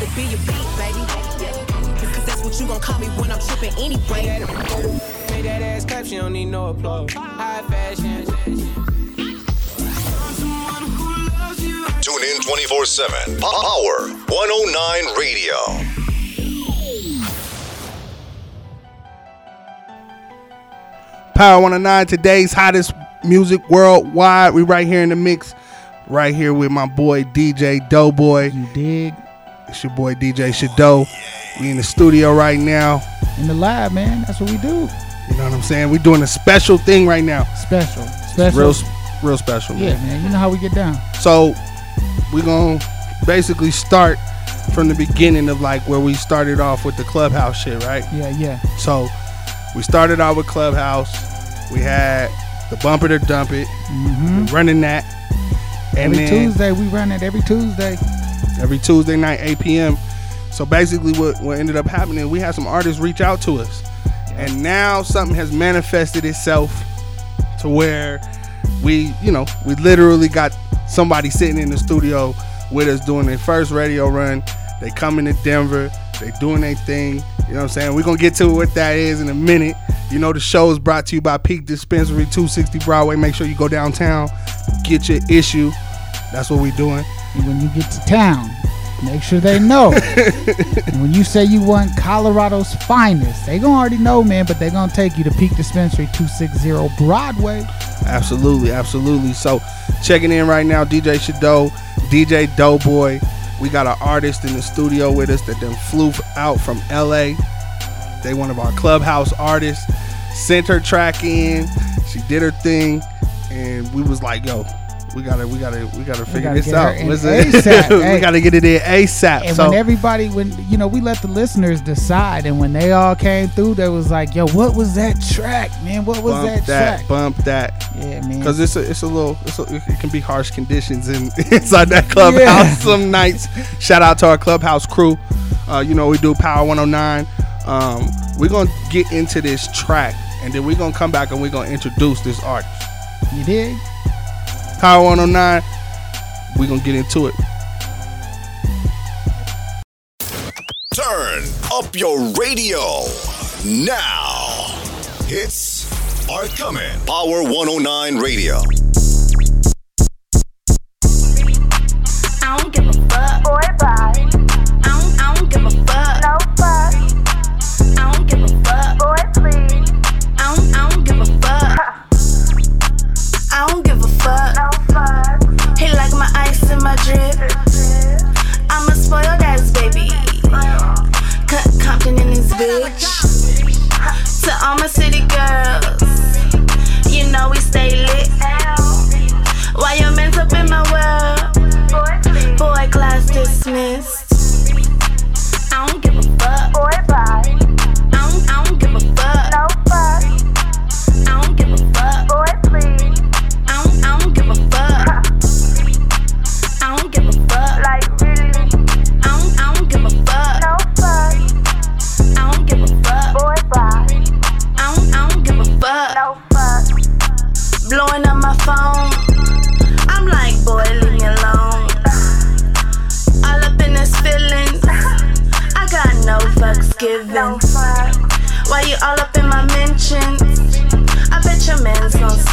rather be your beat, baby. Cause that's what you gon' call me when I'm tripping anyway. Made that ass clap, she don't need no applause. High fashion. Tune in 24 7. Power 109 Radio. Power 109, today's hottest music worldwide. We right here in the mix, right here with my boy DJ Doughboy. You dig? It's your boy DJ Shadow. We in the studio right now. In the lab, man. That's what we do. You know what I'm saying? We're doing a special thing right now. Special. Special. Real, real special, man. yeah, man. You know how we get down. So we're gonna basically start from the beginning of like where we started off with the clubhouse shit, right? Yeah, yeah. So we started out with clubhouse. We had the bumper to dump it, hmm running that, and Every then Tuesday we run it. Every Tuesday. Every Tuesday night, 8 p.m. So basically, what what ended up happening, we had some artists reach out to us, and now something has manifested itself to where we, you know, we literally got somebody sitting in the studio with us doing their first radio run. They coming to Denver, they doing their thing. You know what I'm saying? We're gonna get to what that is in a minute. You know, the show is brought to you by Peak Dispensary, 260 Broadway. Make sure you go downtown, get your issue. That's what we doing. And when you get to town, make sure they know. and when you say you want Colorado's finest, they gonna already know, man. But they gonna take you to Peak Dispensary, 260 Broadway. Absolutely, absolutely. So checking in right now, DJ Shadow, DJ Doughboy. We got an artist in the studio with us that then flew out from LA. They one of our clubhouse artists. Sent her track in. She did her thing, and we was like, "Yo, we gotta, we gotta, we gotta figure we gotta this out. ASAP. we gotta get it in ASAP." And so when everybody, when you know, we let the listeners decide, and when they all came through, they was like, "Yo, what was that track, man? What was bump that, that, track?" bump that. Yeah, man. Because it's a, it's a little, it's a, it can be harsh conditions in inside that clubhouse Yeah. some nights. Shout out to our clubhouse crew. Uh, you know, we do Power 109. Um, we're gonna get into this track, and then we're gonna come back and we're gonna introduce this artist. you dig? Power 109. We're gonna get into it. Turn up your radio now. Hits are coming. Power 109 Radio.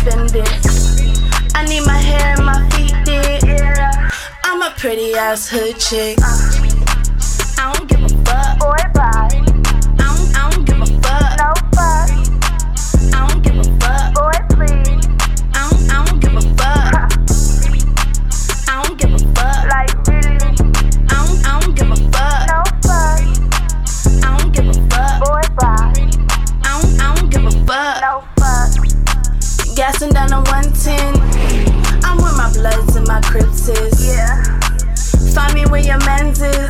Spend it. I need my hair and my feet did. I'm a pretty ass hood chick. Is.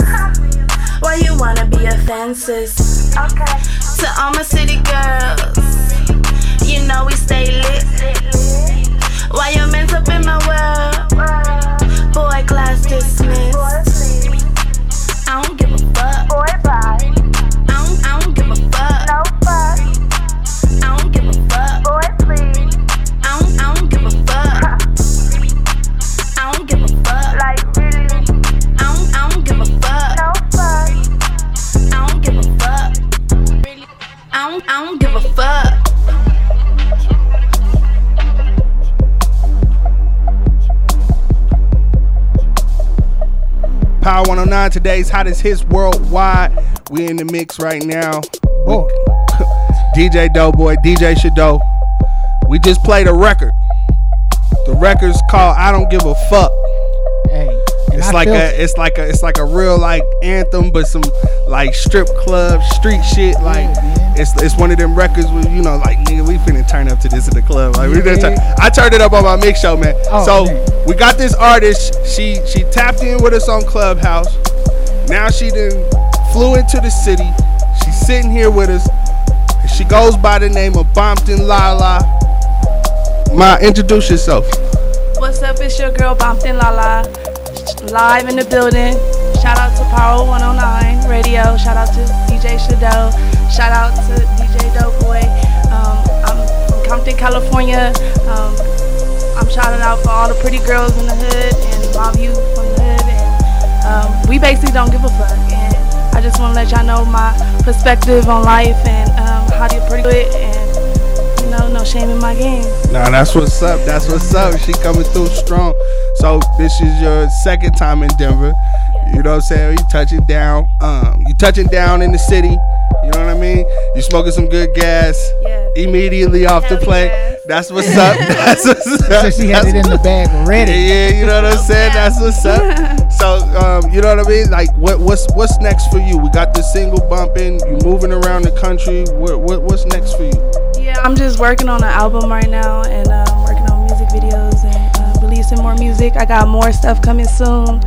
Why you wanna be a? Okay. To all my city girls, you know we stay lit. Why your men's up in my world? Boy, class dismissed. I don't give a fuck. Power 109, today's hottest hits worldwide. We in the mix right now. Boy. DJ Doughboy, DJ Shadow. We just played a record. The record's called I Don't Give a Fuck. Hey, It's I like a it. it's like a it's like a real like anthem, but some like strip club street shit. Like Yeah. It's it's one of them records where you know like nigga we finna turn up to this in the club. Like we finna turn, I turned it up on my mix show, man. Oh, so man. we got this artist. She she tapped in with us on Clubhouse. Now she done flew into the city. She's sitting here with us. She goes by the name of Bompton Lala. Ma, introduce yourself. What's up? It's your girl Bompton Lala, live in the building. Shout out to Power 109 Shout out to DJ Shadow. Shout out to DJ Doughboy. Um, I'm from Compton, California. Um, I'm shouting out for all the pretty girls in the hood and my view from the hood. And um, we basically don't give a fuck. And I just want to let y'all know my perspective on life and um, how to pretty it. And you know, no shame in my game. Nah, that's what's up. That's what's up. She coming through strong. So this is your second time in Denver. You know what I'm saying? You touching down. Um, you touching down in the city. You know what I mean? You smoking some good gas. Yes. Immediately off the Hell plate. yes. That's what's up. That's what's up. So she had it in the bag ready. Yeah, yeah, you know what I'm saying? That's what's up. So, um, you know what I mean? Like, what, what's what's next for you? We got this single bumping. You moving around the country. What, what what's next for you? Yeah, I'm just working on an album right now and um, working on music videos and uh, releasing more music. I got more stuff coming soon.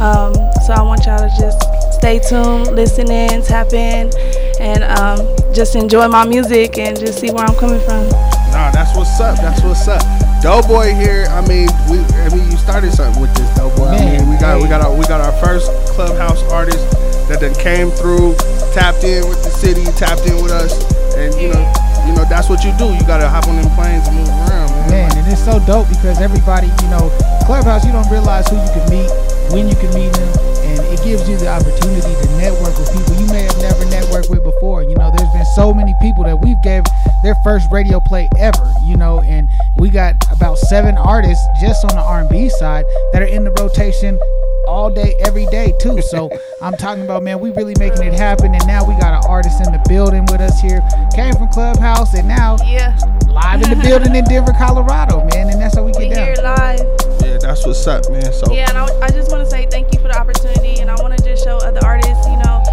Um, so I want y'all to just stay tuned, listen in, tap in, and um, just enjoy my music and just see where I'm coming from. Nah, that's what's up. That's what's up. Doughboy here. I mean, we. I mean, you started something with this Doughboy. I Man, mean, we got we got our we got our first clubhouse artist that then came through, tapped in with the city, tapped in with us, and you know, you know that's what you do. You gotta hop on them planes and move around, man. Man, and it's so dope because everybody, you know, Clubhouse, you don't realize who you can meet, when you can meet them, and it gives you the opportunity to network with people you may have never networked with before. You know, there's been so many people that we've gave their first radio play ever, you know, and we got about seven artists just on the R&B side that are in the rotation all day, every day too. So I'm talking about, man, we really making it happen, and now we got an artist in the building with us here. Came from Clubhouse, and now Yeah, live in the building in Denver, Colorado, man, and that's how we we get here down. live. Yeah, that's what's up, man. So Yeah, and I, I just want to say thank you for the opportunity, and I want to just show other artists, you know,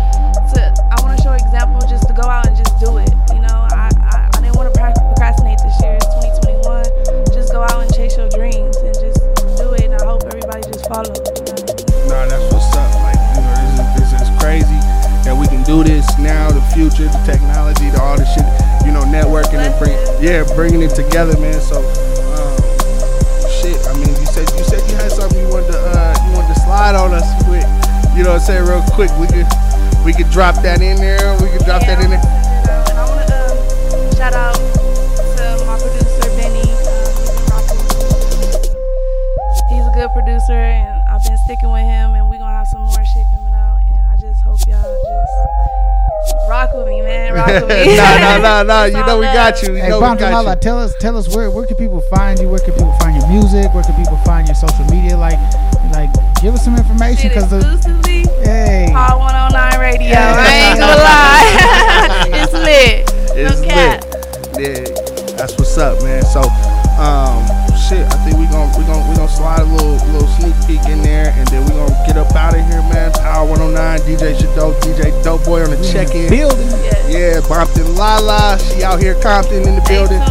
to I want to show example just to go out and just do it. You know, I I, I didn't want to procrastinate this year. It's 2021. Just go out and chase your dreams and just do it. And I hope everybody just follow. You know? Nah, that's what's up. Like, you know, this is, this is crazy that we can do this now, the future, the technology, the all the shit, you know, networking and bring, yeah, bringing it together, man. So, what I'm saying? Real quick, we could we could drop that in there. We could drop that in there. And I want to um, shout out to my producer Benny. Um, he's been rocking. He's a good producer, and I've been sticking with him. And we're gonna have some more shit coming out. And I just hope y'all just rock with me, man. Rock with me. nah, nah, nah, nah. You know we got you. You Hey, know we got Lala, you. tell us, tell us where, where can people find you? Where can people find your music? Where can people find your social media? Like, like, give us some information because the exclusively. Power 109 Radio. I ain't gonna lie. it's lit. It's no cap. lit. Yeah, that's what's up, man. So, um, shit, I think we're gonna we gonna we gonna slide a little little sneak peek in there, and then we're gonna get up out of here, man. Power 109, DJ Shadow, DJ Doughboy on the check-in. building. Yes. Yeah, Bompton Lala, she out here, Compton in the Stay building.